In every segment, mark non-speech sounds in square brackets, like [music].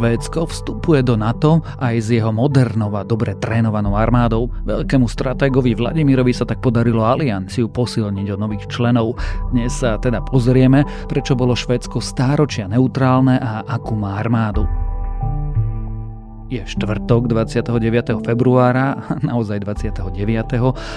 Švédsko vstupuje do NATO aj s jeho modernou a dobre trénovanou armádou. Veľkému stratégovi Vladimirovi sa tak podarilo alianciu posilniť o nových členov. Dnes sa teda pozrieme, prečo bolo Švédsko stáročia neutrálne a akú má armádu. Je štvrtok 29. februára, [laughs] naozaj 29.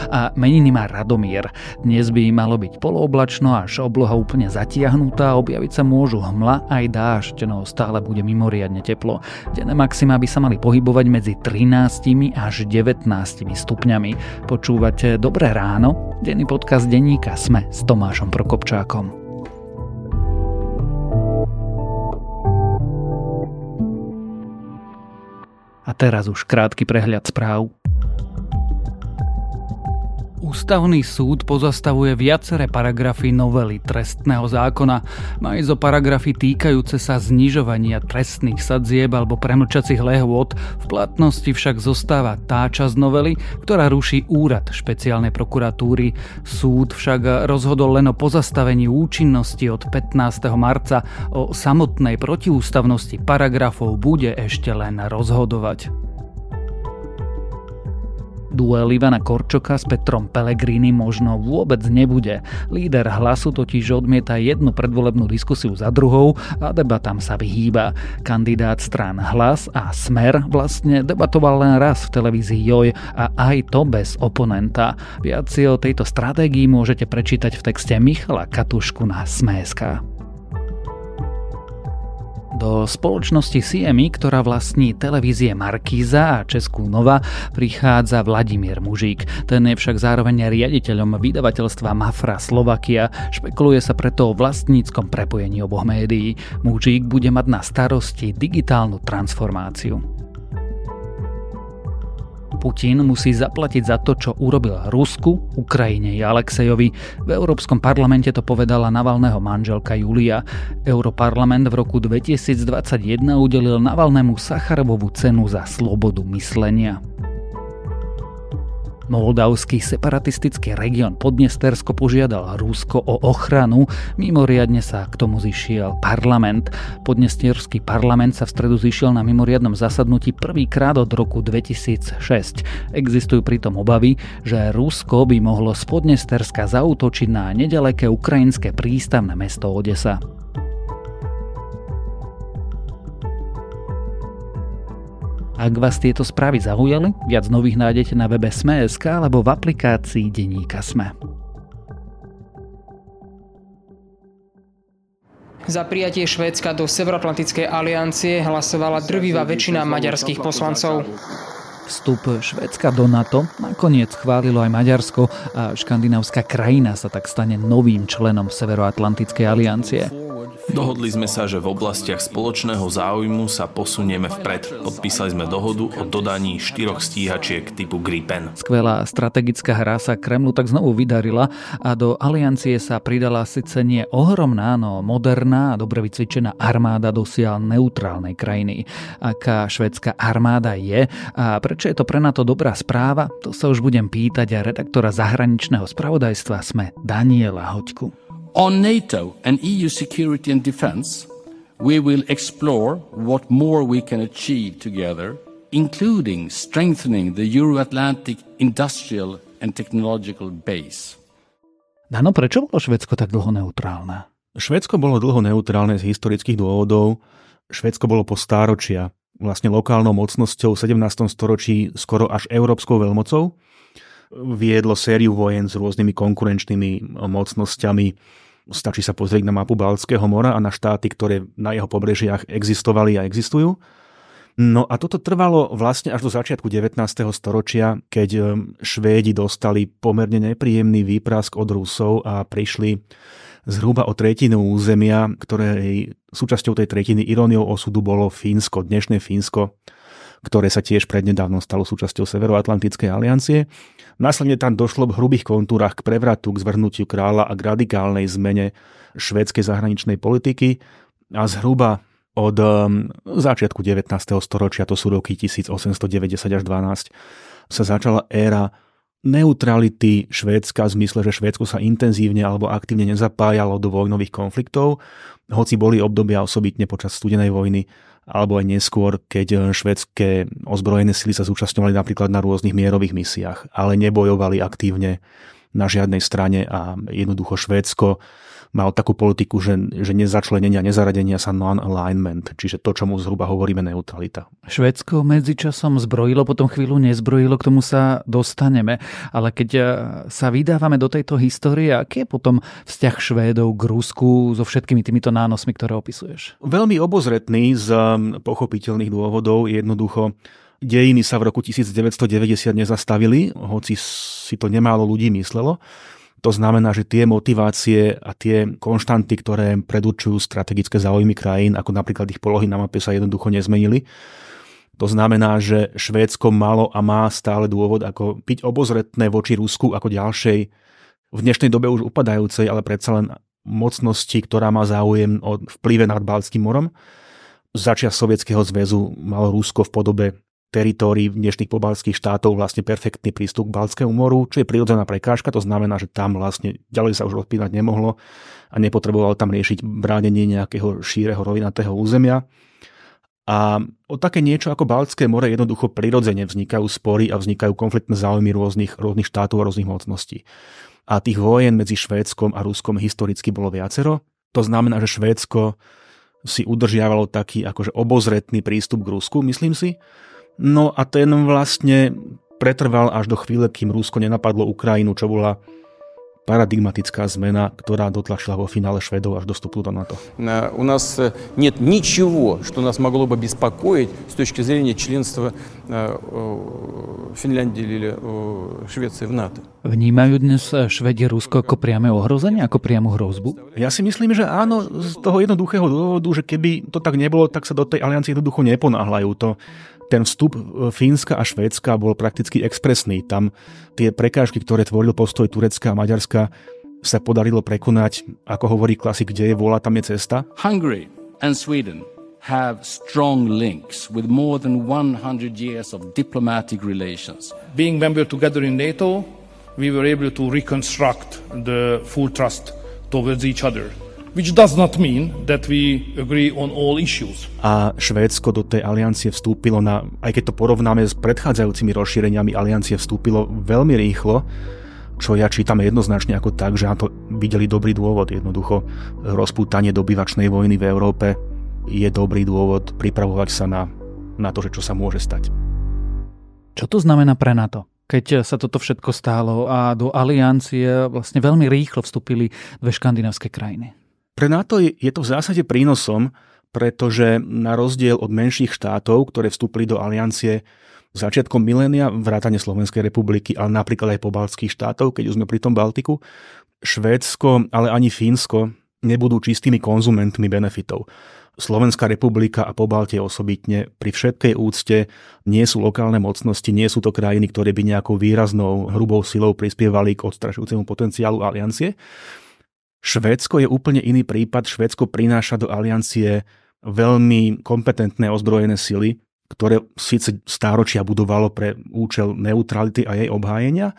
a meniny má Radomír. Dnes by malo byť polooblačno až obloha úplne zatiahnutá, objaviť sa môžu hmla aj dážď, no stále bude mimoriadne teplo. Denné maxima by sa mali pohybovať medzi 13 až 19 stupňami. Počúvate Dobré ráno? Denný podcast denníka Sme s Tomášom Prokopčákom. Teraz už krátky prehľad správ. Ústavný súd pozastavuje viaceré paragrafy novely trestného zákona. Majú zo paragrafy týkajúce sa znižovania trestných sadzieb alebo premlčacích lehôd. V platnosti však zostáva tá časť novely, ktorá ruší úrad špeciálnej prokuratúry. Súd však rozhodol len o pozastavení účinnosti od 15. marca. O samotnej protiústavnosti paragrafov bude ešte len rozhodovať. Duel Ivana Korčoka s Petrom Pellegrini možno vôbec nebude. Líder hlasu totiž odmieta jednu predvolebnú diskusiu za druhou a debatám sa vyhýba. Kandidát strán Hlas a Smer vlastne debatoval len raz v televízii Joj a aj to bez oponenta. Viac si o tejto stratégii môžete prečítať v texte Michala Katušku na Sme.sk. Do spoločnosti CMI, ktorá vlastní televízie Markíza a Českú Nova, prichádza Vladimír Mužík. Ten je však zároveň riaditeľom vydavateľstva Mafra Slovakia. Špekuluje sa preto o vlastníckom prepojení oboch médií. Mužík bude mať na starosti digitálnu transformáciu. Putin musí zaplatiť za to, čo urobil Rusku, Ukrajine i Alexejovi. V Európskom parlamente to povedala Navalného manželka Julia. Europarlament v roku 2021 udelil Navalnému Sacharovovú cenu za slobodu myslenia. Moldavský separatistický región Podnestersko požiadal Rusko o ochranu, mimoriadne sa k tomu zišiel parlament. Podnesterský parlament sa v stredu zišiel na mimoriadnom zasadnutí prvýkrát od roku 2006. Existujú pritom obavy, že Rusko by mohlo z Podnesterska zautočiť na nedaleké ukrajinské prístavné mesto Odesa. Ak vás tieto správy zaujali, viac nových nájdete na webe Sme.sk alebo v aplikácii Deníka Sme. Za prijatie Švédska do Severoatlantickej aliancie hlasovala drvivá väčšina maďarských poslancov. Vstup Švédska do NATO nakoniec chválilo aj Maďarsko a škandinávska krajina sa tak stane novým členom Severoatlantickej aliancie. Dohodli sme sa, že v oblastiach spoločného záujmu sa posunieme vpred. Podpísali sme dohodu o dodaní štyroch stíhačiek typu Gripen. Skvelá strategická hra sa Kremlu tak znovu vydarila a do aliancie sa pridala síce nie ohromná, no moderná a dobre vycvičená armáda dosiaľ neutrálnej krajiny. Aká švedská armáda je a prečo je to pre NATO dobrá správa, to sa už budem pýtať a redaktora zahraničného spravodajstva sme Daniela Hoďku. On NATO and EU security and defense, we will explore what more we can achieve together, including strengthening the Euro-Atlantic industrial and technological base. Dano, prečo bolo Švedsko tak dlho neutrálne? Švedsko bolo dlho neutrálne z historických dôvodov. Švedsko bolo po stáročia vlastne lokálnou mocnosťou v 17. storočí skoro až európskou veľmocou. Viedlo sériu vojen s rôznymi konkurenčnými mocnosťami Stačí sa pozrieť na mapu Baltského mora a na štáty, ktoré na jeho pobrežiach existovali a existujú. No a toto trvalo vlastne až do začiatku 19. storočia, keď um, Švédi dostali pomerne nepríjemný výprask od Rusov a prišli zhruba o tretinu územia, ktorej súčasťou tej tretiny iróniou osudu bolo Fínsko, dnešné Fínsko, ktoré sa tiež prednedávno stalo súčasťou Severoatlantickej aliancie. Následne tam došlo v hrubých kontúrach k prevratu, k zvrhnutiu kráľa a k radikálnej zmene švédskej zahraničnej politiky a zhruba od um, začiatku 19. storočia, to sú roky 1890 až 12, sa začala éra neutrality Švédska v zmysle, že Švédsko sa intenzívne alebo aktívne nezapájalo do vojnových konfliktov, hoci boli obdobia osobitne počas studenej vojny, alebo aj neskôr, keď švedské ozbrojené sily sa zúčastňovali napríklad na rôznych mierových misiách, ale nebojovali aktívne na žiadnej strane a jednoducho Švédsko mal takú politiku, že, že nezačlenenia, nezaradenia sa non-alignment, čiže to, čo mu zhruba hovoríme neutralita. Švedsko medzičasom zbrojilo, potom chvíľu nezbrojilo, k tomu sa dostaneme. Ale keď e, sa vydávame do tejto histórie, aký je potom vzťah Švédov k Rusku so všetkými týmito nánosmi, ktoré opisuješ? Veľmi obozretný z pochopiteľných dôvodov, jednoducho dejiny sa v roku 1990 nezastavili, hoci si to nemálo ľudí myslelo. To znamená, že tie motivácie a tie konštanty, ktoré predurčujú strategické záujmy krajín, ako napríklad ich polohy na mape, sa jednoducho nezmenili. To znamená, že Švédsko malo a má stále dôvod ako byť obozretné voči Rusku ako ďalšej, v dnešnej dobe už upadajúcej, ale predsa len mocnosti, ktorá má záujem o vplyve nad Baltským morom. Začiat Sovietskeho zväzu malo Rusko v podobe teritórií dnešných pobalských štátov vlastne perfektný prístup k Baltskému moru, čo je prirodzená prekážka, to znamená, že tam vlastne ďalej sa už odpínať nemohlo a nepotreboval tam riešiť bránenie nejakého šíreho rovinatého územia. A o také niečo ako Baltské more jednoducho prirodzene vznikajú spory a vznikajú konfliktné záujmy rôznych, rôznych štátov a rôznych mocností. A tých vojen medzi Švédskom a Ruskom historicky bolo viacero. To znamená, že Švédsko si udržiavalo taký akože obozretný prístup k Rusku, myslím si, No a ten vlastne pretrval až do chvíle, kým Rusko nenapadlo Ukrajinu, čo bola парадигматическая змена, которая дотlačila во финале шведов аж до вступу до НАТО. У нас нет ничего, что нас могло бы беспокоить с точки зрения членства Финляндии или Швеции в НАТО. Vnímajú dnes Švedi Rusko ako priame ohrozenie, ako priamu hrozbu? Ja si myslím, že áno, z toho jednoduchého dôvodu, že keby to tak nebolo, tak sa do tej aliancie jednoducho neponáhľajú. To ten vstup e, Fínska a Švédska bol prakticky expresný. Tam tie prekážky, ktoré tvoril postoj Turecka a Maďarska, sa podarilo prekonať, ako hovorí klasik, kde je vola, tam je cesta. Hungary and Sweden have strong links with more than 100 years of diplomatic relations. Being member together in NATO, we were able to reconstruct the full trust towards each other which does not mean that we agree on all issues. A Švédsko do tej aliancie vstúpilo na, aj keď to porovnáme s predchádzajúcimi rozšíreniami aliancie, vstúpilo veľmi rýchlo, čo ja čítam jednoznačne ako tak, že na to videli dobrý dôvod. Jednoducho rozpútanie dobyvačnej vojny v Európe je dobrý dôvod pripravovať sa na, na to, že čo sa môže stať. Čo to znamená pre NATO? keď sa toto všetko stálo a do aliancie vlastne veľmi rýchlo vstúpili dve škandinávské krajiny. Pre NATO je, je to v zásade prínosom, pretože na rozdiel od menších štátov, ktoré vstúpili do aliancie začiatkom milénia, vrátane Slovenskej republiky, ale napríklad aj pobaltských štátov, keď už sme pri tom Baltiku, Švédsko, ale ani Fínsko nebudú čistými konzumentmi benefitov. Slovenská republika a Pobaltie osobitne pri všetkej úcte nie sú lokálne mocnosti, nie sú to krajiny, ktoré by nejakou výraznou hrubou silou prispievali k odstrašujúcemu potenciálu aliancie. Švédsko je úplne iný prípad. Švédsko prináša do aliancie veľmi kompetentné ozbrojené sily, ktoré síce stáročia budovalo pre účel neutrality a jej obhájenia,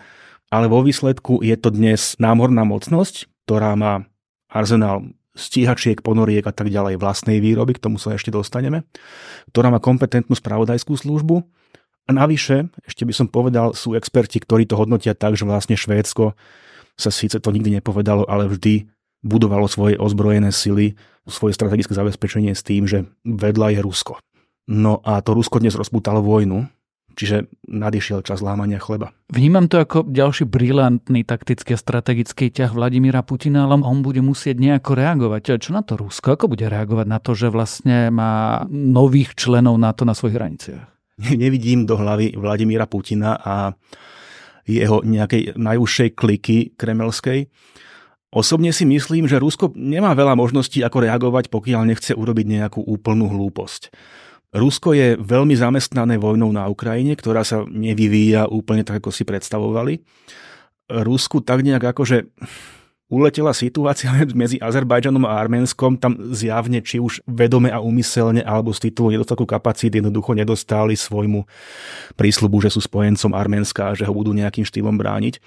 ale vo výsledku je to dnes námorná mocnosť, ktorá má arzenál stíhačiek, ponoriek a tak ďalej vlastnej výroby, k tomu sa ešte dostaneme, ktorá má kompetentnú spravodajskú službu. A navyše, ešte by som povedal, sú experti, ktorí to hodnotia tak, že vlastne Švédsko sa síce to nikdy nepovedalo, ale vždy budovalo svoje ozbrojené sily, svoje strategické zabezpečenie s tým, že vedľa je Rusko. No a to Rusko dnes rozputalo vojnu, čiže nadišiel čas lámania chleba. Vnímam to ako ďalší brilantný taktický a strategický ťah Vladimíra Putina, ale on bude musieť nejako reagovať. Čo na to Rusko? Ako bude reagovať na to, že vlastne má nových členov NATO na svojich hraniciach? Nevidím do hlavy Vladimíra Putina a jeho nejakej najúžšej kliky kremelskej. Osobne si myslím, že Rusko nemá veľa možností, ako reagovať, pokiaľ nechce urobiť nejakú úplnú hlúposť. Rusko je veľmi zamestnané vojnou na Ukrajine, ktorá sa nevyvíja úplne tak, ako si predstavovali. Rusku tak nejak akože uletela situácia [laughs] medzi Azerbajdžanom a Arménskom, tam zjavne, či už vedome a úmyselne, alebo z titulu nedostatku kapacít jednoducho nedostali svojmu prísľubu, že sú spojencom Arménska a že ho budú nejakým štýlom brániť.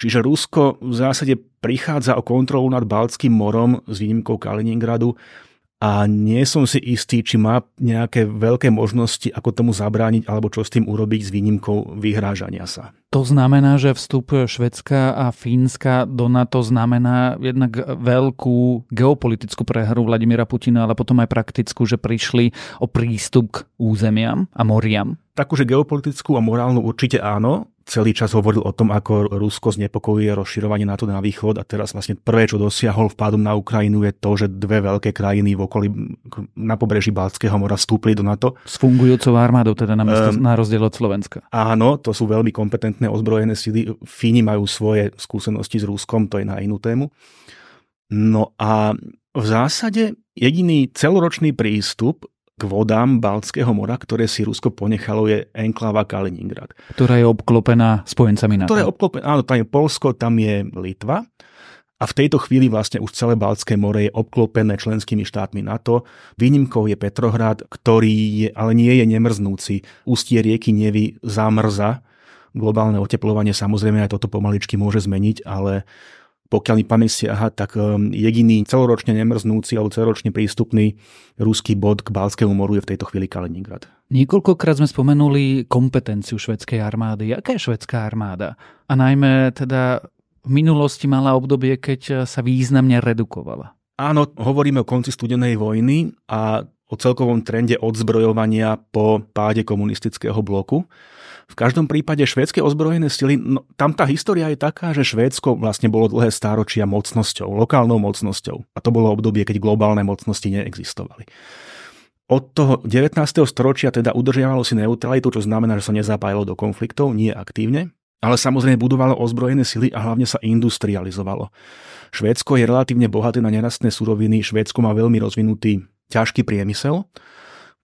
Čiže Rusko v zásade prichádza o kontrolu nad Baltským morom s výnimkou Kaliningradu a nie som si istý, či má nejaké veľké možnosti, ako tomu zabrániť alebo čo s tým urobiť s výnimkou vyhrážania sa. To znamená, že vstup Švedska a Fínska do NATO znamená jednak veľkú geopolitickú prehru Vladimíra Putina, ale potom aj praktickú, že prišli o prístup k územiam a moriam. Takúže geopolitickú a morálnu určite áno, celý čas hovoril o tom, ako Rusko znepokojuje rozširovanie NATO na východ a teraz vlastne prvé, čo dosiahol vpádom na Ukrajinu je to, že dve veľké krajiny v okolí na pobreží Baltského mora vstúpili do NATO. S fungujúcou armádou, teda na, um, na rozdiel od Slovenska. Áno, to sú veľmi kompetentné ozbrojené sily. Fíni majú svoje skúsenosti s Ruskom, to je na inú tému. No a v zásade jediný celoročný prístup k vodám Baltského mora, ktoré si Rusko ponechalo, je enklava Kaliningrad. Ktorá je obklopená spojencami NATO. Ktorá je obklopená, áno, tam je Polsko, tam je Litva. A v tejto chvíli vlastne už celé Baltské more je obklopené členskými štátmi NATO. Výnimkou je Petrohrad, ktorý je, ale nie je nemrznúci. Ústie rieky Nevy zamrza. Globálne oteplovanie samozrejme aj toto pomaličky môže zmeniť, ale pokiaľ mi pamäť siaha, tak um, jediný celoročne nemrznúci alebo celoročne prístupný ruský bod k Balskému moru je v tejto chvíli Kaliningrad. Niekoľkokrát sme spomenuli kompetenciu švedskej armády. Aká je švedská armáda? A najmä teda v minulosti mala obdobie, keď sa významne redukovala. Áno, hovoríme o konci studenej vojny a o celkovom trende odzbrojovania po páde komunistického bloku. V každom prípade švédske ozbrojené sily, no, tam tá história je taká, že Švédsko vlastne bolo dlhé stáročia mocnosťou, lokálnou mocnosťou. A to bolo obdobie, keď globálne mocnosti neexistovali. Od toho 19. storočia teda udržiavalo si neutralitu, čo znamená, že sa nezapájalo do konfliktov, nie aktívne, ale samozrejme budovalo ozbrojené sily a hlavne sa industrializovalo. Švédsko je relatívne bohaté na nerastné suroviny, Švédsko má veľmi rozvinutý ťažký priemysel,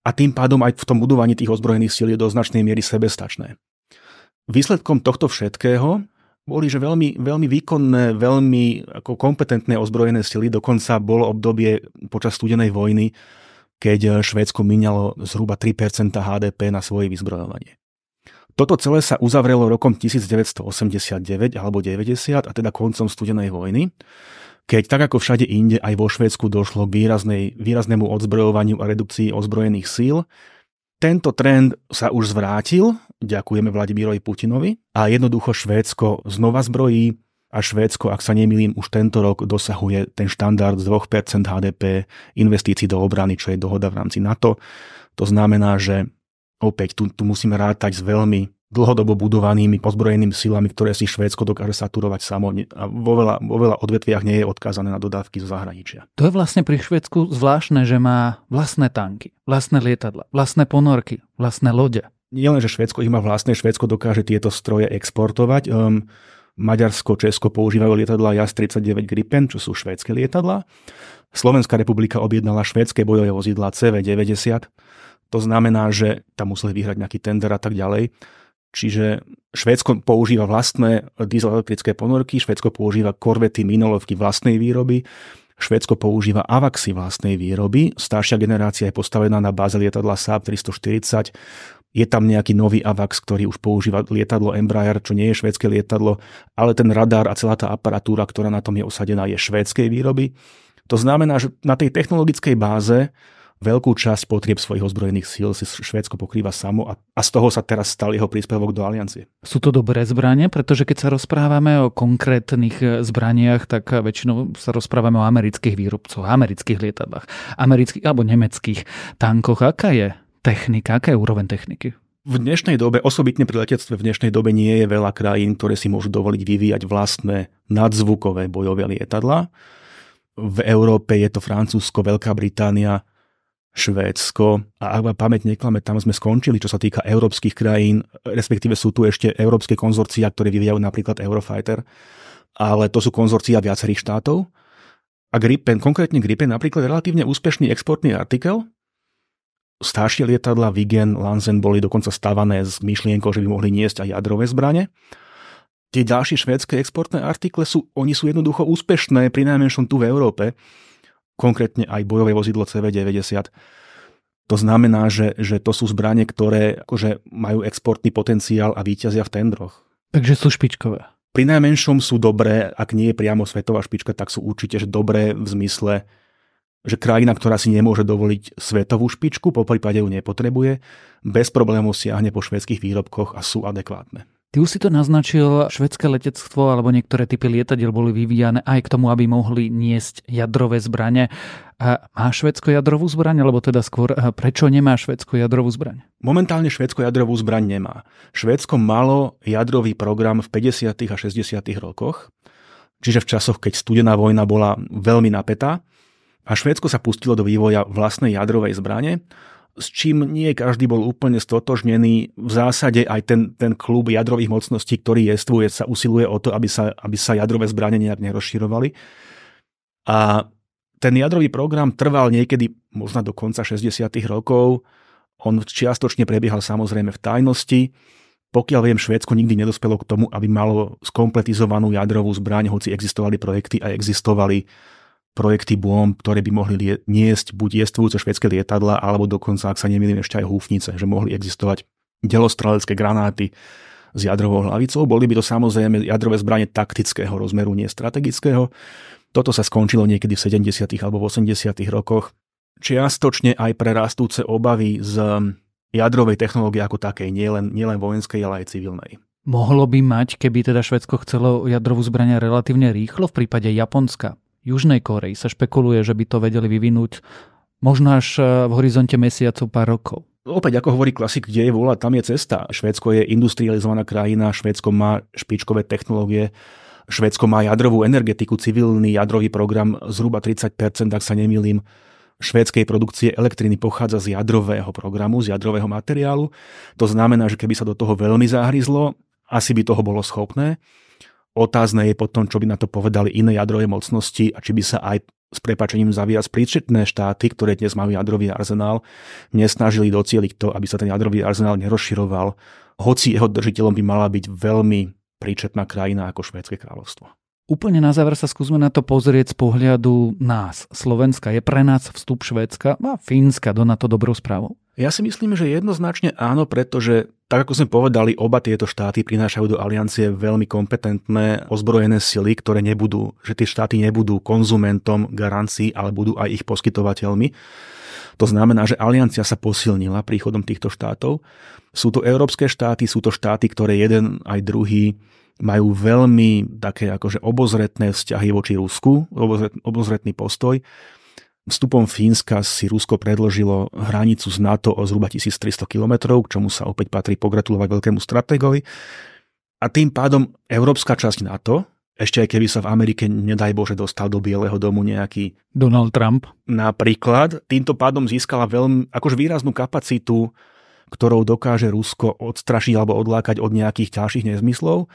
a tým pádom aj v tom budovaní tých ozbrojených síl je do značnej miery sebestačné. Výsledkom tohto všetkého boli, že veľmi, veľmi výkonné, veľmi ako kompetentné ozbrojené sily, dokonca bolo obdobie počas studenej vojny, keď Švédsko míňalo zhruba 3% HDP na svoje vyzbrojovanie. Toto celé sa uzavrelo rokom 1989 alebo 90, a teda koncom studenej vojny, keď tak ako všade inde aj vo Švédsku došlo k výraznej, výraznému odzbrojovaniu a redukcii ozbrojených síl, tento trend sa už zvrátil, ďakujeme Vladimírovi Putinovi, a jednoducho Švédsko znova zbrojí a Švédsko, ak sa nemýlim, už tento rok dosahuje ten štandard z 2% HDP investícií do obrany, čo je dohoda v rámci NATO. To znamená, že opäť tu, tu musíme rátať s veľmi dlhodobo budovanými pozbrojenými silami, ktoré si Švédsko dokáže saturovať samo a vo veľa, vo veľa odvetviach nie je odkázané na dodávky zo zahraničia. To je vlastne pri Švédsku zvláštne, že má vlastné tanky, vlastné lietadla, vlastné ponorky, vlastné lode. Nie len, že Švédsko ich má vlastné, Švédsko dokáže tieto stroje exportovať. Um, Maďarsko, Česko používajú lietadla JAS-39 Gripen, čo sú švédske lietadla. Slovenská republika objednala švédske bojové vozidla CV-90. To znamená, že tam museli vyhrať nejaký tender a tak ďalej. Čiže Švédsko používa vlastné diesel-elektrické ponorky, Švédsko používa korvety, minolovky vlastnej výroby, Švédsko používa Avaxy vlastnej výroby, staršia generácia je postavená na báze lietadla Saab 340, je tam nejaký nový AVAX, ktorý už používa lietadlo Embraer, čo nie je švédske lietadlo, ale ten radar a celá tá aparatúra, ktorá na tom je osadená, je švédskej výroby. To znamená, že na tej technologickej báze Veľkú časť potrieb svojich ozbrojených síl si Švédsko pokrýva samo a, a z toho sa teraz stal jeho príspevok do aliancie. Sú to dobré zbranie, pretože keď sa rozprávame o konkrétnych e, zbraniach, tak väčšinou sa rozprávame o amerických výrobcoch, amerických lietadlách, amerických alebo nemeckých tankoch. Aká je technika, aká je úroveň techniky? V dnešnej dobe, osobitne pri letectve, v dnešnej dobe nie je veľa krajín, ktoré si môžu dovoliť vyvíjať vlastné nadzvukové bojové lietadla. V Európe je to Francúzsko, Veľká Británia, Švédsko. A ak pamäť neklame, tam sme skončili, čo sa týka európskych krajín, respektíve sú tu ešte európske konzorcia, ktoré vyvíjajú napríklad Eurofighter, ale to sú konzorcia viacerých štátov. A Gripen, konkrétne Gripen, napríklad relatívne úspešný exportný artikel, staršie lietadla Vigen, Lansen boli dokonca stavané s myšlienkou, že by mohli niesť aj jadrové zbranie. Tie ďalšie švédske exportné artikle sú, oni sú jednoducho úspešné, pri najmenšom tu v Európe konkrétne aj bojové vozidlo CV90. To znamená, že, že to sú zbranie, ktoré akože majú exportný potenciál a výťazia v tendroch. Takže sú špičkové. Pri najmenšom sú dobré, ak nie je priamo svetová špička, tak sú určite že dobré v zmysle že krajina, ktorá si nemôže dovoliť svetovú špičku, po prípade ju nepotrebuje, bez problémov siahne po švedských výrobkoch a sú adekvátne. Ty už si to naznačil, švedské letectvo alebo niektoré typy lietadiel boli vyvíjane aj k tomu, aby mohli niesť jadrové zbranie. Má Švedsko jadrovú zbraň, alebo teda skôr, prečo nemá Švedsko jadrovú zbraň? Momentálne Švedsko jadrovú zbraň nemá. Švedsko malo jadrový program v 50. a 60. rokoch, čiže v časoch, keď studená vojna bola veľmi napätá. A Švédsko sa pustilo do vývoja vlastnej jadrovej zbrane, s čím nie každý bol úplne stotožnený. V zásade aj ten, ten klub jadrových mocností, ktorý jestvuje, sa usiluje o to, aby sa, aby sa jadrové zbranie nejak nerozširovali. A ten jadrový program trval niekedy možno do konca 60. rokov. On čiastočne prebiehal samozrejme v tajnosti. Pokiaľ viem, Švédsko nikdy nedospelo k tomu, aby malo skompletizovanú jadrovú zbraň, hoci existovali projekty a existovali projekty bomb, ktoré by mohli lie- niesť buď jestvujúce švedské lietadla, alebo dokonca, ak sa nemýlim, ešte aj húfnice, že mohli existovať delostrelecké granáty s jadrovou hlavicou. Boli by to samozrejme jadrové zbranie taktického rozmeru, nie strategického. Toto sa skončilo niekedy v 70. alebo v 80. rokoch. Čiastočne aj pre rastúce obavy z jadrovej technológie ako takej, nielen, nielen vojenskej, ale aj civilnej. Mohlo by mať, keby teda Švedsko chcelo jadrovú zbrania relatívne rýchlo v prípade Japonska. Južnej Korei sa špekuluje, že by to vedeli vyvinúť možno až e, v horizonte mesiacov pár rokov. Opäť, ako hovorí klasik, kde je vôľa, tam je cesta. Švédsko je industrializovaná krajina, Švédsko má špičkové technológie, Švédsko má jadrovú energetiku, civilný jadrový program zhruba 30%, ak sa nemýlim, švédskej produkcie elektriny pochádza z jadrového programu, z jadrového materiálu. To znamená, že keby sa do toho veľmi zahryzlo, asi by toho bolo schopné. Otázne je potom, čo by na to povedali iné jadrové mocnosti a či by sa aj s prepačením za viac príčetné štáty, ktoré dnes majú jadrový arzenál, nesnažili docieliť to, aby sa ten jadrový arzenál nerozširoval, hoci jeho držiteľom by mala byť veľmi príčetná krajina ako Švédske kráľovstvo. Úplne na záver sa skúsme na to pozrieť z pohľadu nás, Slovenska. Je pre nás vstup Švédska a Fínska do NATO dobrou správou? Ja si myslím, že jednoznačne áno, pretože tak ako sme povedali, oba tieto štáty prinášajú do aliancie veľmi kompetentné ozbrojené sily, ktoré nebudú, že tie štáty nebudú konzumentom garancií, ale budú aj ich poskytovateľmi. To znamená, že aliancia sa posilnila príchodom týchto štátov. Sú to európske štáty, sú to štáty, ktoré jeden aj druhý majú veľmi také akože obozretné vzťahy voči Rusku, obozretný postoj Vstupom Fínska si Rusko predložilo hranicu z NATO o zhruba 1300 km, k čomu sa opäť patrí pogratulovať veľkému strategovi. A tým pádom európska časť NATO, ešte aj keby sa v Amerike, nedaj Bože, dostal do Bieleho domu nejaký... Donald Trump. Napríklad, týmto pádom získala veľmi, akože výraznú kapacitu, ktorou dokáže Rusko odstrašiť alebo odlákať od nejakých ďalších nezmyslov,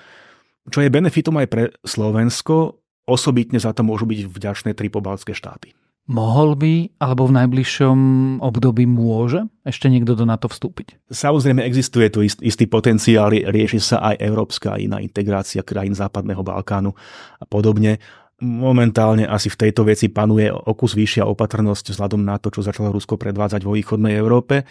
čo je benefitom aj pre Slovensko, osobitne za to môžu byť vďačné tri pobaltské štáty. Mohol by, alebo v najbližšom období môže ešte niekto do NATO vstúpiť? Samozrejme existuje tu istý potenciál, rieši sa aj európska iná integrácia krajín Západného Balkánu a podobne. Momentálne asi v tejto veci panuje okus vyššia opatrnosť vzhľadom na to, čo začalo Rusko predvádzať vo východnej Európe.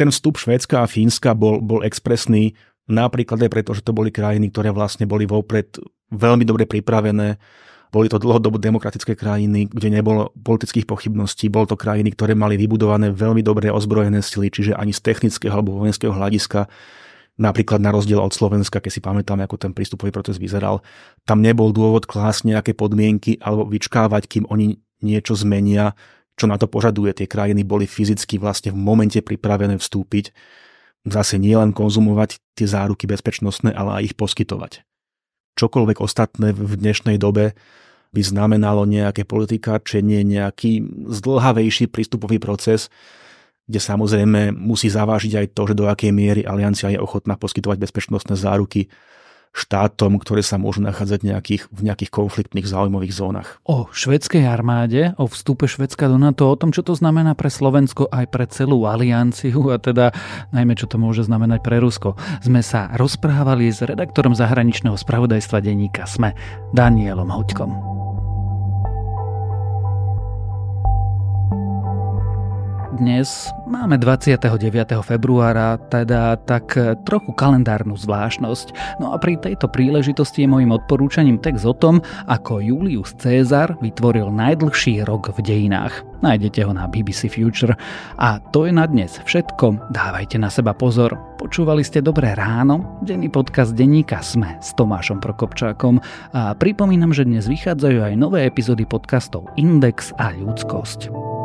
Ten vstup Švédska a Fínska bol, bol expresný napríklad aj preto, že to boli krajiny, ktoré vlastne boli vopred veľmi dobre pripravené boli to dlhodobo demokratické krajiny, kde nebolo politických pochybností. Bol to krajiny, ktoré mali vybudované veľmi dobré ozbrojené sily, čiže ani z technického alebo vojenského hľadiska Napríklad na rozdiel od Slovenska, keď si pamätáme, ako ten prístupový proces vyzeral, tam nebol dôvod klásť nejaké podmienky alebo vyčkávať, kým oni niečo zmenia, čo na to požaduje. Tie krajiny boli fyzicky vlastne v momente pripravené vstúpiť. Zase nie len konzumovať tie záruky bezpečnostné, ale aj ich poskytovať čokoľvek ostatné v dnešnej dobe by znamenalo nejaké politikáčenie, nejaký zdlhavejší prístupový proces, kde samozrejme musí zavážiť aj to, že do akej miery aliancia je ochotná poskytovať bezpečnostné záruky štátom, ktoré sa môžu nachádzať nejakých, v nejakých konfliktných záujmových zónach. O švedskej armáde, o vstupe Švedska do NATO, o tom, čo to znamená pre Slovensko aj pre celú alianciu a teda najmä čo to môže znamenať pre Rusko, sme sa rozprávali s redaktorom zahraničného spravodajstva denníka SME, Danielom Hoďkom. Dnes máme 29. februára, teda tak trochu kalendárnu zvláštnosť. No a pri tejto príležitosti je mojim odporúčaním text o tom, ako Julius Caesar vytvoril najdlhší rok v dejinách. Nájdete ho na BBC Future. A to je na dnes všetko. Dávajte na seba pozor. Počúvali ste Dobré ráno, denný podcast denníka Sme s Tomášom Prokopčákom a pripomínam, že dnes vychádzajú aj nové epizódy podcastov Index a Ľudskosť.